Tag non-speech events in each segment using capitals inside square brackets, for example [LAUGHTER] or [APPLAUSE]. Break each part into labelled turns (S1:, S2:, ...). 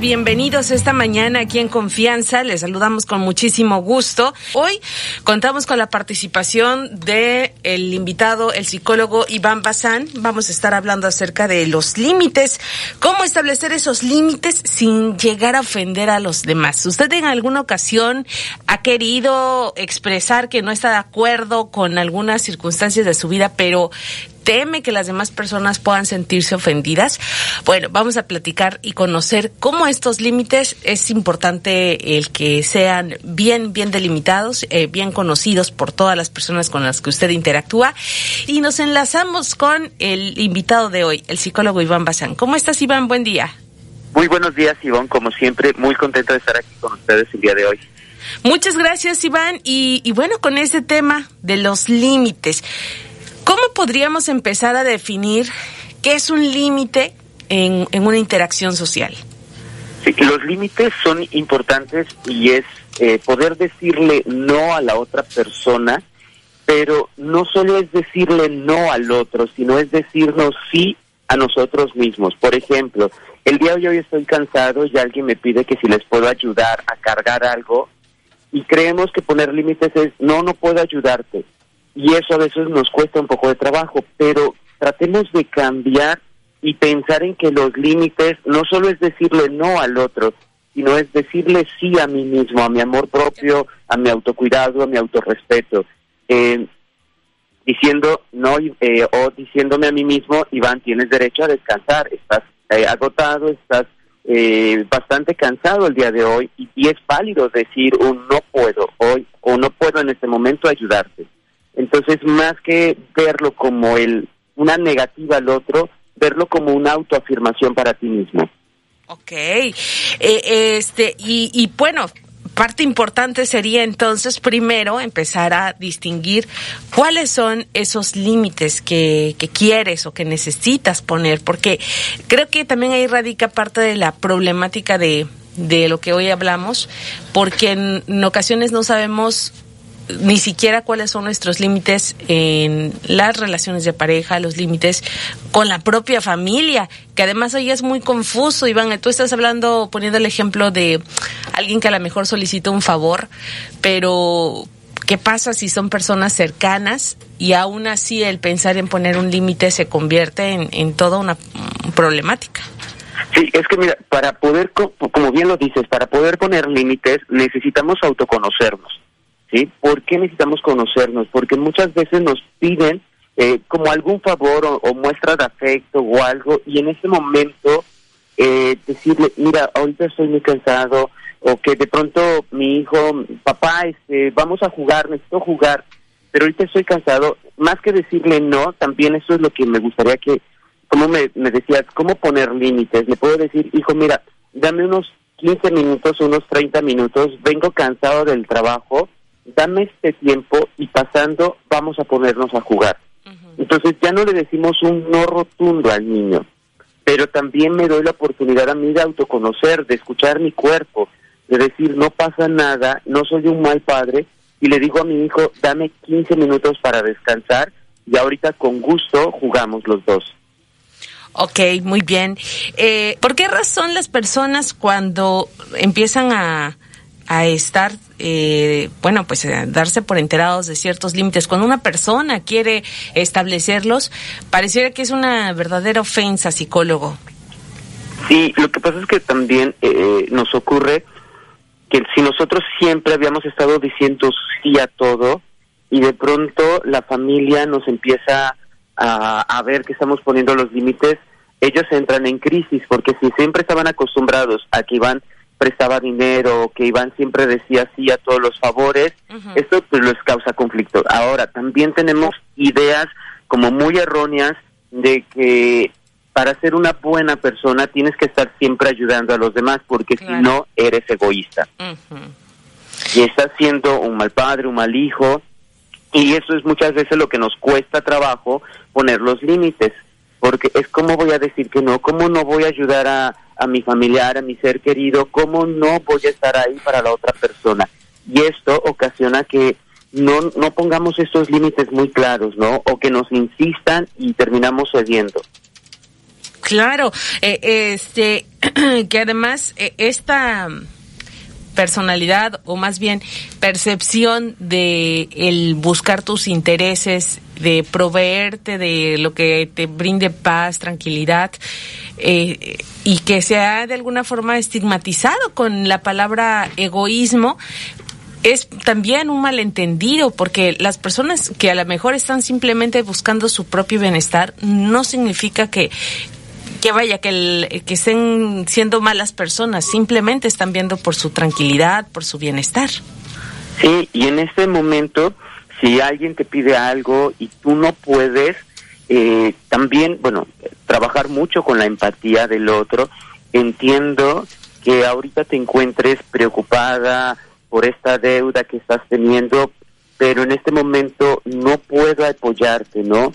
S1: Bienvenidos esta mañana aquí en Confianza. Les saludamos con muchísimo gusto. Hoy contamos con la participación de el invitado, el psicólogo Iván Bazán. Vamos a estar hablando acerca de los límites, cómo establecer esos límites sin llegar a ofender a los demás. ¿Usted en alguna ocasión ha querido expresar que no está de acuerdo con algunas circunstancias de su vida, pero teme que las demás personas puedan sentirse ofendidas. Bueno, vamos a platicar y conocer cómo estos límites es importante el que sean bien, bien delimitados, eh, bien conocidos por todas las personas con las que usted interactúa. Y nos enlazamos con el invitado de hoy, el psicólogo Iván Bazán. ¿Cómo estás, Iván? Buen día.
S2: Muy buenos días, Iván. Como siempre, muy contento de estar aquí con ustedes el día de hoy.
S1: Muchas gracias, Iván. Y, y bueno, con este tema de los límites. ¿Cómo podríamos empezar a definir qué es un límite en, una interacción social?
S2: Sí, los límites son importantes y es eh, poder decirle no a la otra persona, pero no solo es decirle no al otro, sino es decirnos sí a nosotros mismos. Por ejemplo, el día de hoy estoy cansado y alguien me pide que si les puedo ayudar a cargar algo y creemos que poner límites es no, no puedo ayudarte y eso a veces nos cuesta un poco de trabajo, pero tratemos de cambiar y pensar en que los límites no solo es decirle no al otro, sino es decirle sí a mí mismo, a mi amor propio, a mi autocuidado, a mi autorrespeto. Eh, diciendo no eh, o diciéndome a mí mismo, Iván, tienes derecho a descansar, estás eh, agotado, estás bastante cansado el día de hoy y, y es válido decir un no puedo hoy o no puedo en este momento ayudarte. Entonces, más que verlo como el una negativa al otro, verlo como una autoafirmación para ti mismo.
S1: Ok, eh, este y, bueno, parte importante sería entonces primero empezar a distinguir cuáles son esos límites que, que, quieres o que necesitas poner, porque creo que también ahí radica parte de la problemática de, de lo que hoy hablamos, porque en ocasiones no sabemos ni siquiera cuáles son nuestros límites en las relaciones de pareja, los límites con la propia familia, que además ahí es muy confuso, Iván. Tú estás hablando, poniendo el ejemplo de alguien que a lo mejor solicita un favor, pero ¿qué pasa si son personas cercanas y aún así el pensar en poner un límite se convierte en, en toda una problemática?
S2: Sí, es que mira, para poder, como bien lo dices, para poder poner límites necesitamos autoconocernos. ¿Sí? ¿Por qué necesitamos conocernos? Porque muchas veces nos piden eh, como algún favor o, muestra de afecto o algo y en ese momento eh, decirle, mira, ahorita estoy muy cansado o que de pronto mi hijo, papá, este, vamos a jugar, necesito jugar, pero ahorita estoy cansado, más que decirle no, también eso es lo que me gustaría que, como me, me decías, cómo poner límites, le puedo decir, hijo, mira, dame unos 15 minutos, unos 30 minutos, vengo cansado del trabajo, dame este tiempo y pasando vamos a ponernos a jugar. Entonces ya no le decimos un no rotundo al niño, pero también me doy la oportunidad a mí de autoconocer, de escuchar mi cuerpo, de decir no pasa nada, no soy un mal padre y le digo a mi hijo, dame 15 minutos para descansar y ahorita con gusto jugamos los dos.
S1: Ok, muy bien. Eh, ¿Por qué razón las personas cuando empiezan a, a estar, eh, bueno, pues a darse por enterados de ciertos límites. Cuando una persona quiere establecerlos, pareciera que es una verdadera ofensa, psicólogo.
S2: Sí, lo que pasa es que también eh, nos ocurre que si nosotros siempre habíamos estado diciendo sí a todo y de pronto la familia nos empieza a, a ver que estamos poniendo los límites, ellos entran en crisis porque si siempre estaban acostumbrados a que iban prestaba dinero, que Iván siempre decía sí a todos los favores, esto pues les causa conflicto. Ahora, también tenemos ideas como muy erróneas de que para ser una buena persona tienes que estar siempre ayudando a los demás, porque si no, eres egoísta. Y estás siendo un mal padre, un mal hijo, y eso es muchas veces lo que nos cuesta trabajo poner los límites, porque es como voy a decir que no, cómo no voy a ayudar a a mi familiar, a mi ser querido, ¿cómo no voy a estar ahí para la otra persona? Y esto ocasiona que no, no pongamos estos límites muy claros, ¿no? O que nos insistan y terminamos cediendo.
S1: Claro, eh, este, [CLEARS THROAT] que además eh, esta personalidad o más bien percepción de el buscar tus intereses, de proveerte de lo que te brinde paz, tranquilidad eh, y que se de alguna forma estigmatizado con la palabra egoísmo, es también un malentendido porque las personas que a lo mejor están simplemente buscando su propio bienestar no significa que vaya, que, el, que estén siendo malas personas, simplemente están viendo por su tranquilidad, por su bienestar.
S2: Sí, y en este momento, si alguien te pide algo y tú no puedes, eh, también, bueno, trabajar mucho con la empatía del otro. Entiendo que ahorita te encuentres preocupada por esta deuda que estás teniendo, pero en este momento no puedo apoyarte, ¿no?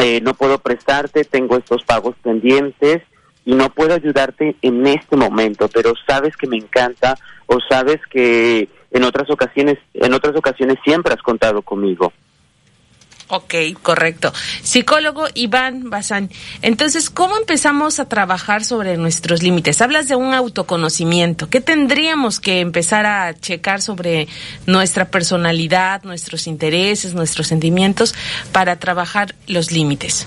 S2: Eh, no puedo prestarte, tengo estos pagos pendientes y no puedo ayudarte en este momento, pero sabes que me encanta o sabes que en otras ocasiones, en otras ocasiones siempre has contado conmigo.
S1: Ok, correcto. Psicólogo Iván Bazán. Entonces, ¿cómo empezamos a trabajar sobre nuestros límites? Hablas de un autoconocimiento. ¿Qué tendríamos que empezar a checar sobre nuestra personalidad, nuestros intereses, nuestros sentimientos para trabajar los límites?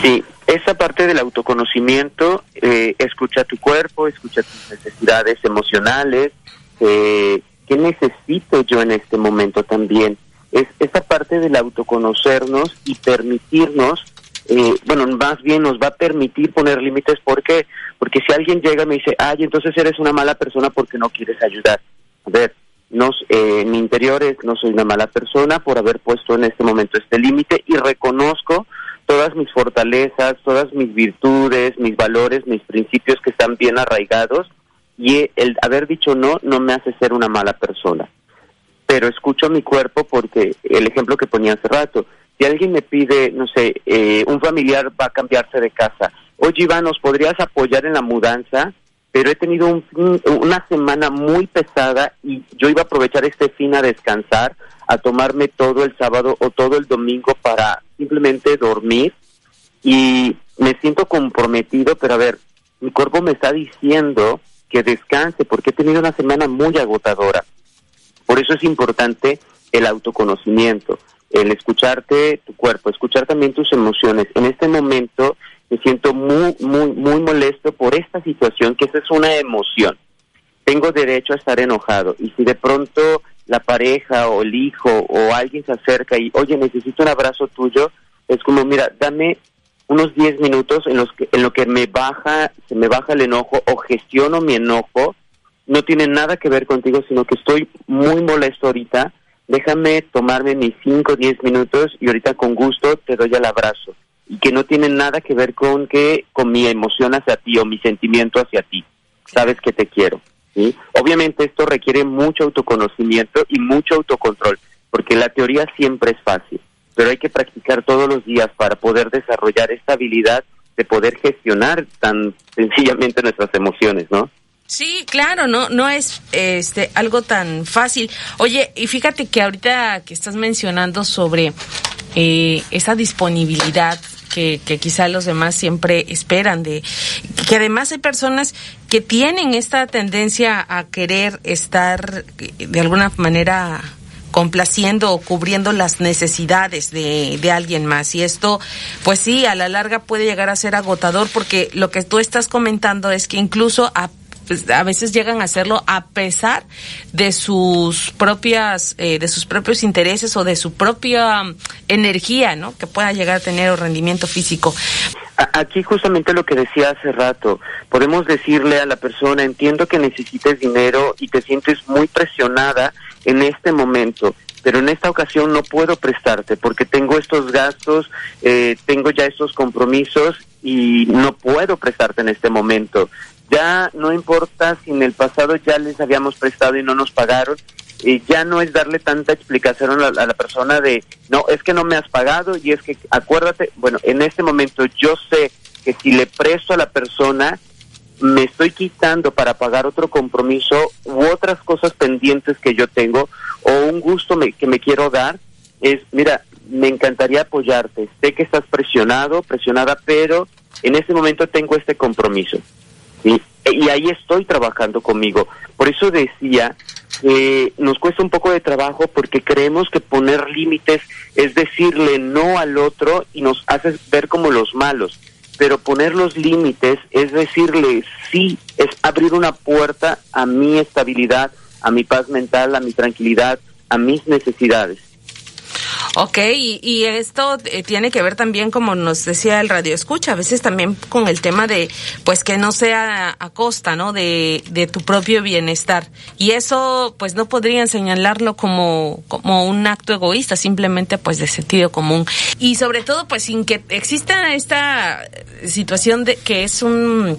S2: Sí, esa parte del autoconocimiento, eh, escucha tu cuerpo, escucha tus necesidades emocionales, eh, ¿qué necesito yo en este momento también? Es esa parte del autoconocernos y permitirnos, eh, bueno, más bien nos va a permitir poner límites. ¿Por qué? Porque si alguien llega y me dice, ay, entonces eres una mala persona porque no quieres ayudar. A ver, nos, eh, mi interior es, no soy una mala persona por haber puesto en este momento este límite y reconozco todas mis fortalezas, todas mis virtudes, mis valores, mis principios que están bien arraigados y el haber dicho no no me hace ser una mala persona pero escucho a mi cuerpo porque el ejemplo que ponía hace rato, si alguien me pide, no sé, eh, un familiar va a cambiarse de casa, oye Iván, ¿nos podrías apoyar en la mudanza? Pero he tenido una semana muy pesada y yo iba a aprovechar este fin a descansar, a tomarme todo el sábado o todo el domingo para simplemente dormir y me siento comprometido, pero a ver, mi cuerpo me está diciendo que descanse porque he tenido una semana muy agotadora. Por eso es importante el autoconocimiento, el escucharte tu cuerpo, escuchar también tus emociones. En este momento me siento muy, muy, muy molesto por esta situación, que esa es una emoción. Tengo derecho a estar enojado y si de pronto la pareja o el hijo o alguien se acerca y, oye, necesito un abrazo tuyo, es como, mira, dame unos 10 minutos en los que en lo que me baja, se me baja el enojo o gestiono mi enojo no tiene nada que ver contigo, sino que estoy muy molesto ahorita. Déjame tomarme mis 5 o 10 minutos y ahorita con gusto te doy el abrazo. Y que no tiene nada que ver con que con mi emoción hacia ti o mi sentimiento hacia ti. Sabes que te quiero. ¿sí? Obviamente esto requiere mucho autoconocimiento y mucho autocontrol, porque la teoría siempre es fácil, pero hay que practicar todos los días para poder desarrollar esta habilidad de poder gestionar tan [LAUGHS] sencillamente nuestras emociones, ¿no?
S1: Sí, claro, no, no es este algo tan fácil. Oye, y fíjate que ahorita que estás mencionando sobre eh, esa disponibilidad que, que, quizá los demás siempre esperan de que además hay personas que tienen esta tendencia a querer estar eh, de alguna manera complaciendo o cubriendo las necesidades de, de, alguien más. Y esto, pues sí, a la larga puede llegar a ser agotador porque lo que tú estás comentando es que incluso a pues, a veces llegan a hacerlo a pesar de sus propias, eh, de sus propios intereses o de su propia um, energía, ¿no? Que pueda llegar a tener o rendimiento físico.
S2: Aquí justamente lo que decía hace rato, podemos decirle a la persona, entiendo que necesites dinero y te sientes muy presionada en este momento, pero en esta ocasión no puedo prestarte porque tengo estos gastos, eh, tengo ya estos compromisos y no puedo prestarte en este momento. Ya no importa si en el pasado ya les habíamos prestado y no nos pagaron, y ya no es darle tanta explicación a la, persona de, no, es que no me has pagado y es que acuérdate, bueno, en este momento yo sé que si le presto a la persona, me estoy quitando para pagar otro compromiso u otras cosas pendientes que yo tengo o un gusto que me quiero dar, es, mira, me encantaría apoyarte, sé que estás presionado, presionada, pero en este momento tengo este compromiso. Y ahí estoy trabajando conmigo. Por eso decía que nos cuesta un poco de trabajo porque creemos que poner límites es decirle no al otro y nos hace ver como los malos. Pero poner los límites es decirle sí, es abrir una puerta a mi estabilidad, a mi paz mental, a mi tranquilidad, a mis necesidades.
S1: Ok, y, esto eh, tiene que ver también, como nos decía el radio escucha, a veces también con el tema de, pues que no sea a costa, ¿no? De, de tu propio bienestar. Y eso, pues no podrían señalarlo como, como un acto egoísta, simplemente pues de sentido común. Y sobre todo, pues sin que exista esta situación de que es un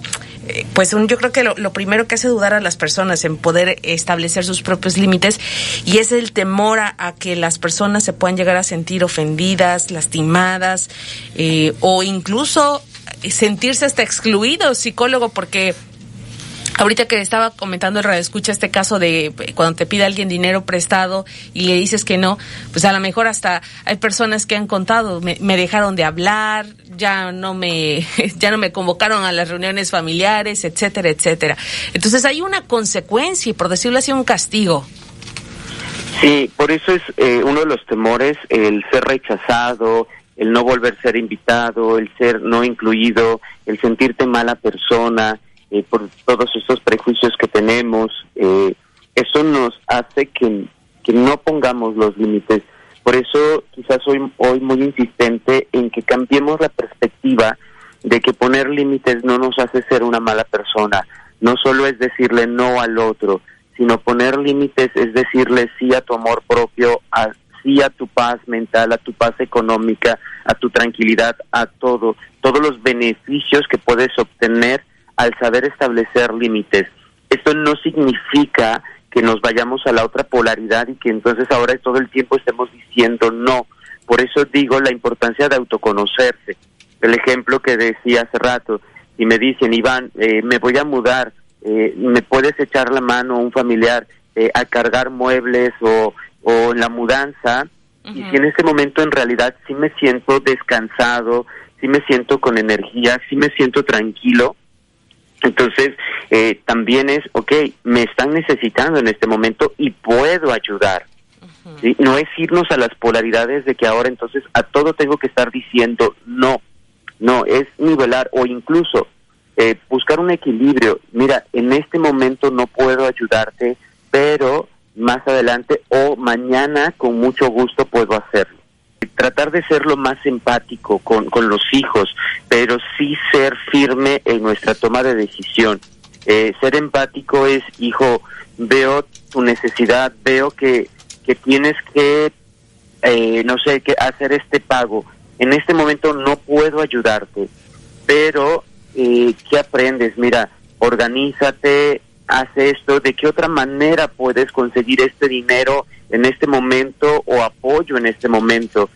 S1: pues un, yo creo que lo, primero que hace dudar a las personas en poder establecer sus propios límites y es el temor a, que las personas se puedan llegar a sentir ofendidas, lastimadas eh, o incluso sentirse hasta excluidos, psicólogo, porque Ahorita que estaba comentando el radio escucha este caso de eh, cuando te pide alguien dinero prestado y le dices que no, pues a lo mejor hasta hay personas que han contado, me, dejaron de hablar, ya no me, [LAUGHS] ya no me convocaron a las reuniones familiares, etcétera, etcétera. Entonces hay una consecuencia y por decirlo así un castigo.
S2: Sí, por eso es eh, uno de los temores el ser rechazado, el no volver a ser invitado, el ser no incluido, el sentirte mala persona eh, por todos estos prejuicios que tenemos. Eh, eso nos hace que, que no pongamos los límites. Por eso quizás soy hoy muy insistente en que cambiemos la perspectiva de que poner límites no nos hace ser una mala persona. No solo es decirle no al otro, sino poner límites es decirle sí a tu amor propio, sí a tu paz mental, a tu paz económica, a tu tranquilidad, a todo, todos los beneficios que puedes obtener al saber establecer límites. Esto no significa que nos vayamos a la otra polaridad y que entonces ahora todo el tiempo estemos diciendo no. Por eso digo la importancia de autoconocerse. El ejemplo que decía hace rato, y me dicen, Iván, eh, me voy a mudar, eh, ¿me puedes echar la mano a un familiar eh, a cargar muebles o, o en la mudanza? Y si en ese momento en realidad sí me siento descansado, sí me siento con energía, sí me siento tranquilo, entonces, eh, también es, ok, me están necesitando en este momento y puedo ayudar. No es irnos a las polaridades de que ahora entonces a todo tengo que estar diciendo no. No, es nivelar o incluso eh, buscar un equilibrio. Mira, en este momento no puedo ayudarte, pero más adelante o mañana con mucho gusto puedo hacerlo tratar de ser lo más empático con, con los hijos, pero sí ser firme en nuestra toma de decisión. Eh, ser empático es, hijo, veo tu necesidad, veo que, que tienes que, eh, no sé, que hacer este pago. En este momento no puedo ayudarte, pero eh, ¿qué aprendes? Mira, organízate, haz esto, ¿de qué otra manera puedes conseguir este dinero en este momento o apoyo en este momento.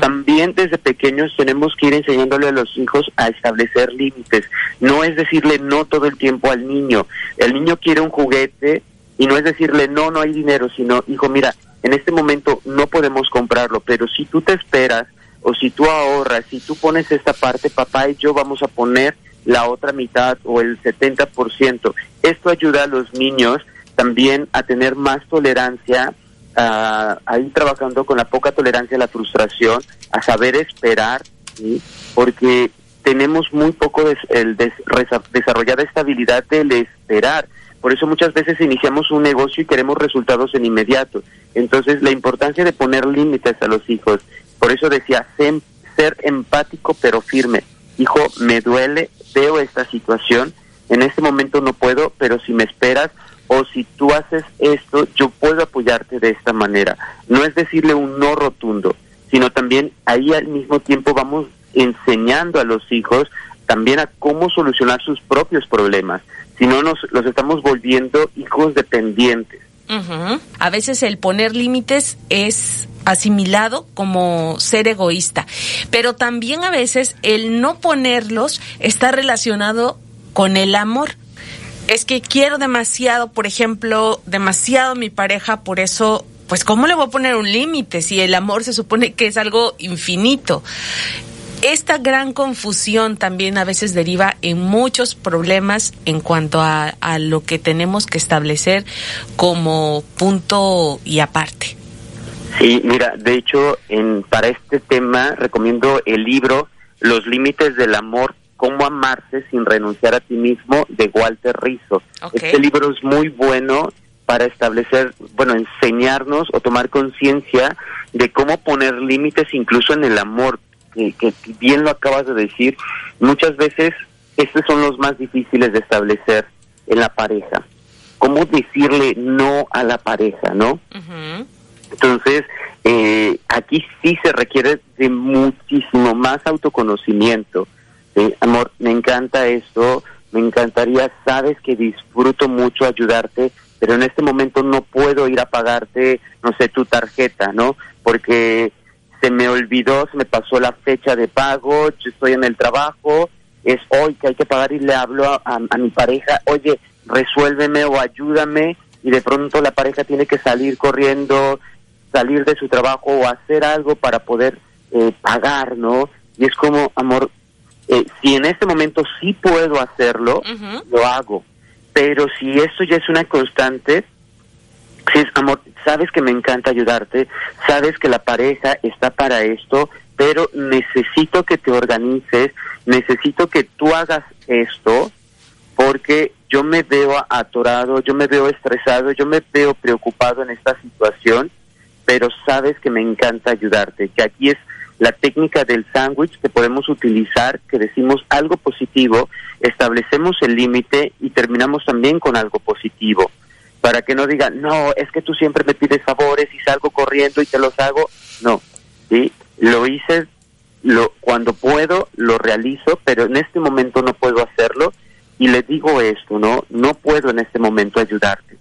S2: también desde pequeños tenemos que ir enseñándole a los hijos a establecer límites. No es decirle no todo el tiempo al niño. El niño quiere un juguete y no es decirle no, no hay dinero, sino, hijo, mira, en este momento no podemos comprarlo, pero si tú te esperas o si tú ahorras, si tú pones esta parte, papá y yo vamos a poner la otra mitad o el 70%. Esto ayuda a los niños también a tener más tolerancia a, ir trabajando con la poca tolerancia a la frustración, a saber esperar, porque tenemos muy poco el desarrollada estabilidad del esperar. Por eso muchas veces iniciamos un negocio y queremos resultados en inmediato. Entonces, la importancia de poner límites a los hijos. Por eso decía, ser empático pero firme. Hijo, me duele, veo esta situación, en este momento no puedo, pero si me esperas, o si tú haces esto, yo puedo apoyarte de esta manera. No es decirle un no rotundo, sino también ahí al mismo tiempo vamos enseñando a los hijos también a cómo solucionar sus propios problemas. Si no, nos los estamos volviendo hijos dependientes.
S1: A veces el poner límites es asimilado como ser egoísta, pero también a veces el no ponerlos está relacionado con el amor es que quiero demasiado, por ejemplo, demasiado a mi pareja, por eso pues ¿cómo le voy a poner un límite si el amor se supone que es algo infinito? Esta gran confusión también a veces deriva en muchos problemas en cuanto a, a lo que tenemos que establecer como punto y aparte.
S2: Sí, mira, de hecho, en, para este tema recomiendo el libro Los Límites del Amor, cómo amarse sin renunciar a ti mismo, de Walter Rizzo. Este libro es muy bueno para establecer, bueno, enseñarnos o tomar conciencia de cómo poner límites incluso en el amor, que, que bien lo acabas de decir, muchas veces estos son los más difíciles de establecer en la pareja. ¿Cómo decirle no a la pareja, no? Entonces, eh, aquí sí se requiere de muchísimo más autoconocimiento. Amor, me encanta esto, me encantaría, sabes que disfruto mucho ayudarte, pero en este momento no puedo ir a pagarte, no sé, tu tarjeta, ¿no? Porque se me olvidó, se me pasó la fecha de pago, yo estoy en el trabajo, es hoy que hay que pagar y le hablo a, a mi pareja, oye, resuélveme o ayúdame, y de pronto la pareja tiene que salir corriendo, salir de su trabajo o hacer algo para poder eh, pagar, ¿no? Y es como, amor, eh, si en este momento sí puedo hacerlo, lo hago. Pero si esto ya es una constante, es, amor, sabes que me encanta ayudarte, sabes que la pareja está para esto, pero necesito que te organices, necesito que tú hagas esto, porque yo me veo atorado, yo me veo estresado, yo me veo preocupado en esta situación pero sabes que me encanta ayudarte, que aquí es la técnica del sándwich que podemos utilizar, que decimos algo positivo, establecemos el límite y terminamos también con algo positivo, para que no digan, no, es que tú siempre me pides favores y salgo corriendo y te los hago, no, ¿sí? Lo hice lo, cuando puedo, lo realizo, pero en este momento no puedo hacerlo y le digo esto, ¿no? No puedo en este momento ayudarte.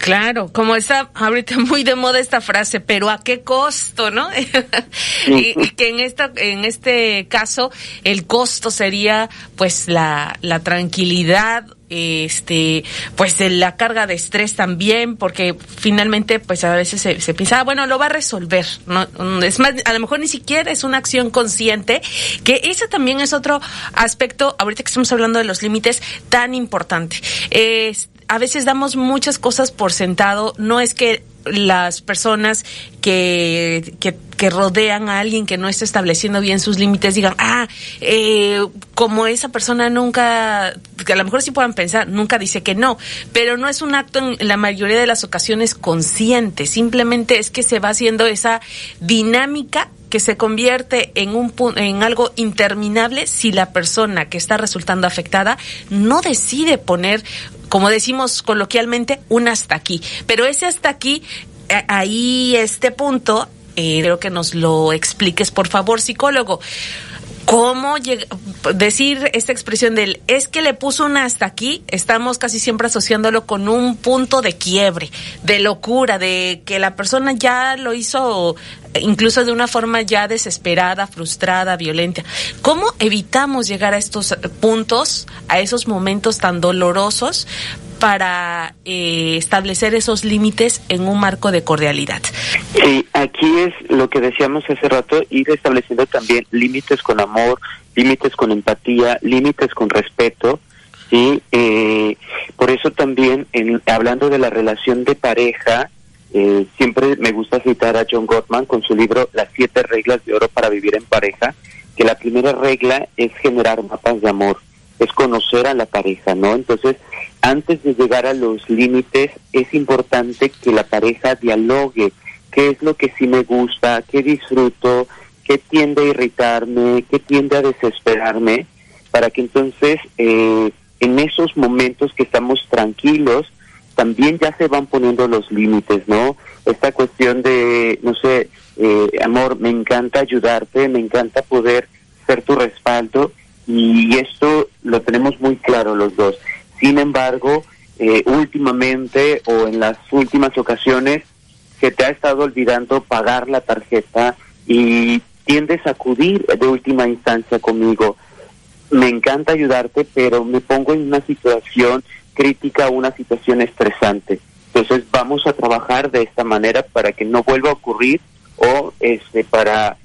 S1: Claro, como está ahorita [LAUGHS] muy de moda esta frase, pero ¿a qué costo, no? [LAUGHS] y, que en esta, en este caso, el costo sería, pues, la, la tranquilidad este pues de la carga de estrés también porque finalmente pues a veces se, se piensa ah, bueno lo va a resolver no es más a lo mejor ni siquiera es una acción consciente que ese también es otro aspecto ahorita que estamos hablando de los límites tan importante a veces damos muchas cosas por sentado. No es que las personas que, rodean a alguien que no está estableciendo bien sus límites digan, ah, eh, como esa persona nunca, que a lo mejor sí puedan pensar, nunca dice que no, pero no es un acto en la mayoría de las ocasiones consciente, simplemente es que se va haciendo esa dinámica que se convierte en un en algo interminable si la persona que está resultando afectada no decide poner como decimos coloquialmente, un hasta aquí. Pero ese hasta aquí, eh, ahí este punto, eh, creo que nos lo expliques, por favor, psicólogo. ¿Cómo decir esta expresión del es que le puso un hasta aquí? Estamos casi siempre asociándolo con un punto de quiebre, de locura, de que la persona ya lo hizo incluso de una forma ya desesperada, frustrada, violenta. ¿Cómo evitamos llegar a estos puntos, a esos momentos tan dolorosos para eh, establecer esos límites en un marco de cordialidad.
S2: Sí, aquí es lo que decíamos hace rato, ir estableciendo también límites con amor, límites con empatía, límites con respeto. Sí, eh, por eso también, en, hablando de la relación de pareja, eh, siempre me gusta citar a John Gottman con su libro Las siete reglas de oro para vivir en pareja, que la primera regla es generar mapas de amor, es conocer a la pareja, ¿no? Entonces, antes de llegar a los límites, es importante que la pareja dialogue qué es lo que sí me gusta, qué disfruto, qué tiende a irritarme, qué tiende a desesperarme, para que entonces eh, en esos momentos que estamos tranquilos, también ya se van poniendo los límites, ¿no? Esta cuestión de, no sé, eh, amor, me encanta ayudarte, me encanta poder ser tu respaldo y esto lo tenemos muy claro los dos. Sin embargo, eh, últimamente o en las últimas ocasiones se te ha estado olvidando pagar la tarjeta y tiendes a acudir de última instancia conmigo. Me encanta ayudarte, pero me pongo en una situación crítica, una situación estresante. Entonces vamos a trabajar de esta manera para que no vuelva a ocurrir o este para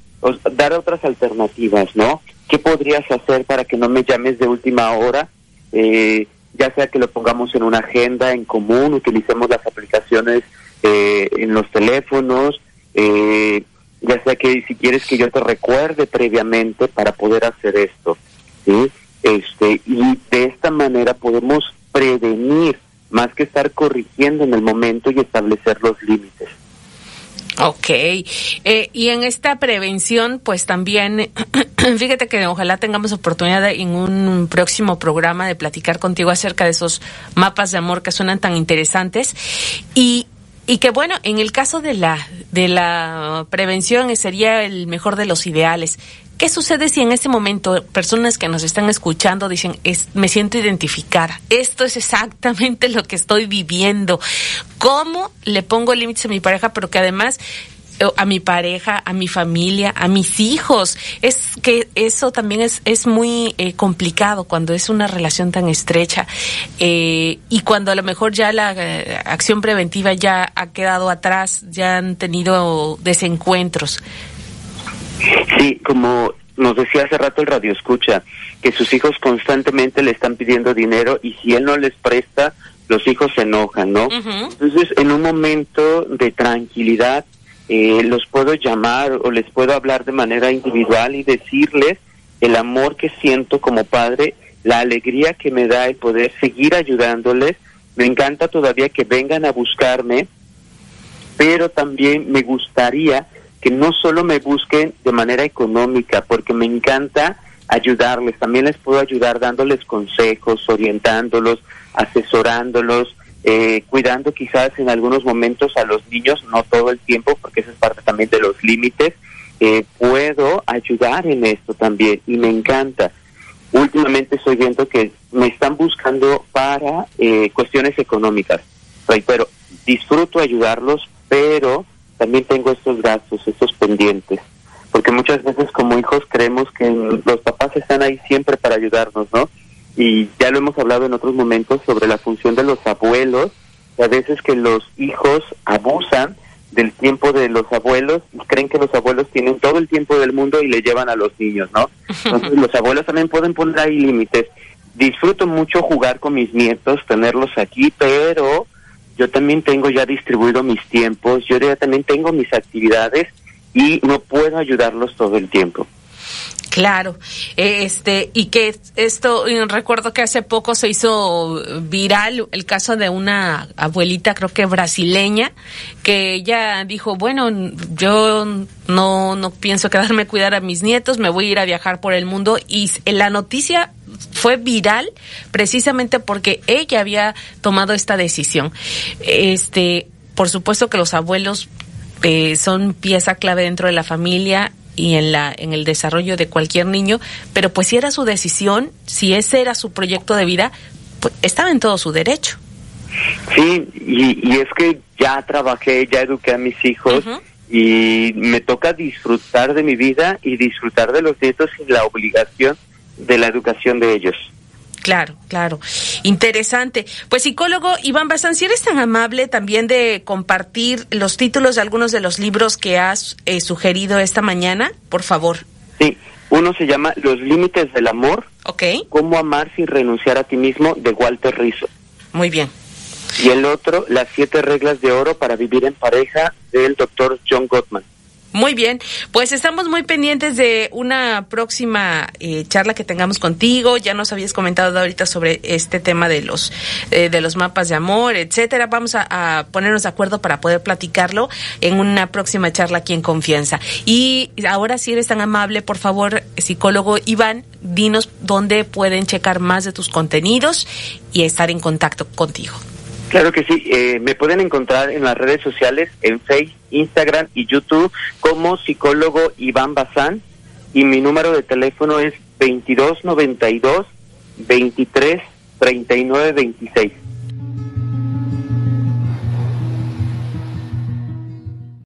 S2: dar otras alternativas, ¿no? ¿Qué podrías hacer para que no me llames de última hora? Eh, ya sea que lo pongamos en una agenda en común, utilicemos las aplicaciones eh, en los teléfonos, eh, ya sea que si quieres que yo te recuerde previamente para poder hacer esto. Este, y de esta manera podemos prevenir más que estar corrigiendo en el momento y establecer los límites.
S1: Ok, eh, y en esta prevención, pues también, [CLEARS THROAT] fíjate que ojalá tengamos oportunidad en un próximo programa de platicar contigo acerca de esos mapas de amor que suenan tan interesantes y, y que bueno, en el caso de la, de la prevención sería el mejor de los ideales. ¿Qué sucede si en este momento personas que nos están escuchando dicen, me siento identificada, esto es exactamente lo que estoy viviendo? ¿Cómo le pongo límites a mi pareja, pero que además eh, a mi pareja, a mi familia, a mis hijos. Es que eso también es, es muy eh, complicado cuando es una relación tan estrecha eh, y cuando a lo mejor ya la acción preventiva ya ha quedado atrás, ya han tenido desencuentros.
S2: Sí, como nos decía hace rato el radio escucha, que sus hijos constantemente le están pidiendo dinero y si él no les presta, los hijos se enojan, ¿no? Entonces, en un momento de tranquilidad, eh, los puedo llamar o les puedo hablar de manera individual y decirles el amor que siento como padre, la alegría que me da el poder seguir ayudándoles. Me encanta todavía que vengan a buscarme, pero también me gustaría que no solo me busquen de manera económica, porque me encanta ayudarles, también les puedo ayudar dándoles consejos, orientándolos, asesorándolos, eh, cuidando quizás en algunos momentos a los niños, no todo el tiempo, porque eso es parte también de los límites. Eh, puedo ayudar en esto también y me encanta. Últimamente estoy viendo que me están buscando para eh, cuestiones económicas, pero disfruto ayudarlos, pero también tengo estos gastos, estos pendientes, porque muchas veces como hijos creemos que los papás están ahí siempre para ayudarnos, ¿no? Y ya lo hemos hablado en otros momentos sobre la función de los abuelos, a veces que los hijos abusan del tiempo de los abuelos y creen que los abuelos tienen todo el tiempo del mundo y le llevan a los niños, ¿no? [LAUGHS] Entonces los abuelos también pueden poner ahí límites. Disfruto mucho jugar con mis nietos, tenerlos aquí, pero yo también tengo ya distribuido mis tiempos, yo ya también tengo mis actividades y no puedo ayudarlos todo el tiempo.
S1: Claro, este y que esto recuerdo que hace poco se hizo viral el caso de una abuelita creo que brasileña que ella dijo bueno yo no no pienso quedarme a cuidar a mis nietos me voy a ir a viajar por el mundo y la noticia fue viral precisamente porque ella había tomado esta decisión. Este, por supuesto que los abuelos eh, son pieza clave dentro de la familia y en la en el desarrollo de cualquier niño, pero pues si era su decisión, si ese era su proyecto de vida, pues estaba en todo su derecho.
S2: Sí, y, y es que ya trabajé, ya eduqué a mis hijos y me toca disfrutar de mi vida y disfrutar de los nietos sin la obligación de la educación de ellos.
S1: Claro, claro. Interesante. Pues psicólogo Iván Bazán, si eres tan amable también de compartir los títulos de algunos de los libros que has eh, sugerido esta mañana, por favor.
S2: Sí, uno se llama Los límites del amor.
S1: Ok.
S2: Cómo amar sin renunciar a ti mismo, de Walter Rizzo.
S1: Muy bien.
S2: Y el otro, Las siete reglas de oro para vivir en pareja, del doctor John Gottman.
S1: Muy bien, pues estamos muy pendientes de una próxima eh, charla que tengamos contigo. Ya nos habías comentado ahorita sobre este tema de los eh, de los mapas de amor, etcétera. Vamos a, ponernos de acuerdo para poder platicarlo en una próxima charla aquí en Confianza. Y ahora, si eres tan amable, por favor, psicólogo Iván, dinos dónde pueden checar más de tus contenidos y estar en contacto contigo.
S2: Claro que sí, eh, me pueden encontrar en las redes sociales, en Facebook, Instagram y YouTube como psicólogo Iván Bazán y mi número de teléfono es 2292 23 39 26.